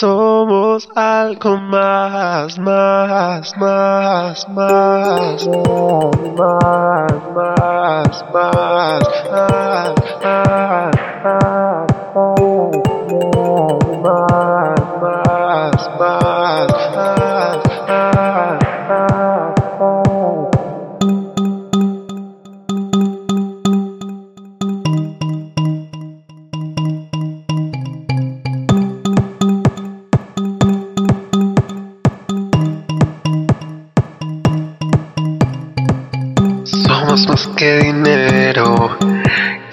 Somos algo más, más, más, más, más, más, más, Somos más que dinero,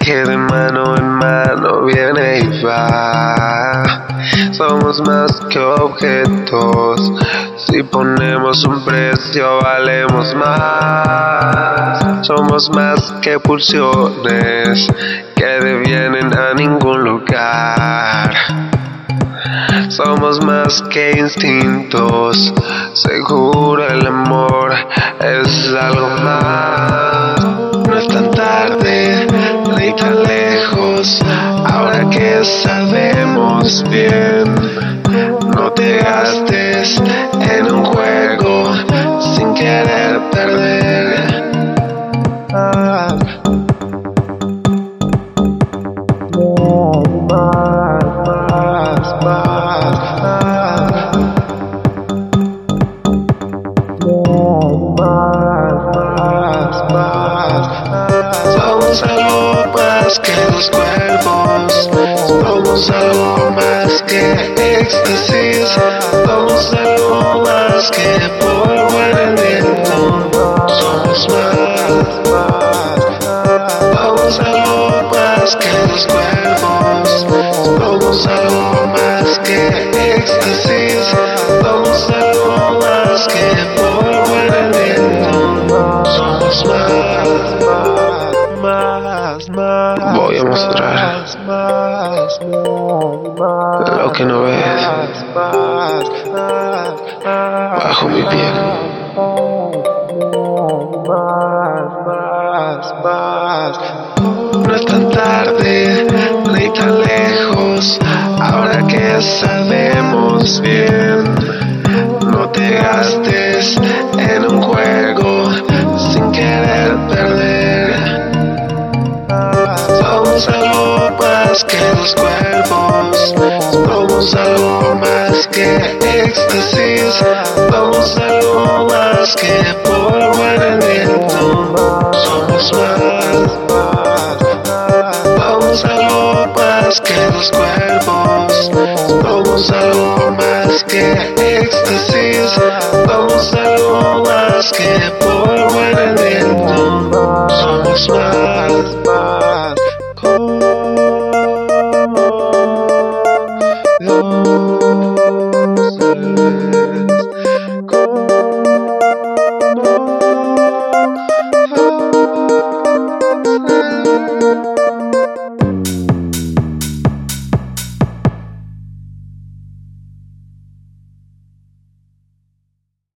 que de mano en mano viene y va. Somos más que objetos, si ponemos un precio valemos más. Somos más que pulsiones, que devienen a ningún lugar. Somos más que instintos, seguro el amor es algo más. Sabemos bien. No te gastes en un juego sin querer perder. Más, más, más. Somos algo más que los cuerpos. Somos algo éxtasis. Somos algo más que polvo en viento. Somos más, más. Somos algo más que los cuerpos. Somos algo más que éxtasis. Voy a mostrar lo que no ves bajo mi piel. No es tan tarde ni tan lejos, ahora que sabemos bien. No te gastes más que los cuerpos, somos algo más que éxtasis, somos algo más que polvo en el viento. Somos más, somos algo más que los cuerpos, somos algo más que éxtasis, somos algo más que Senhor.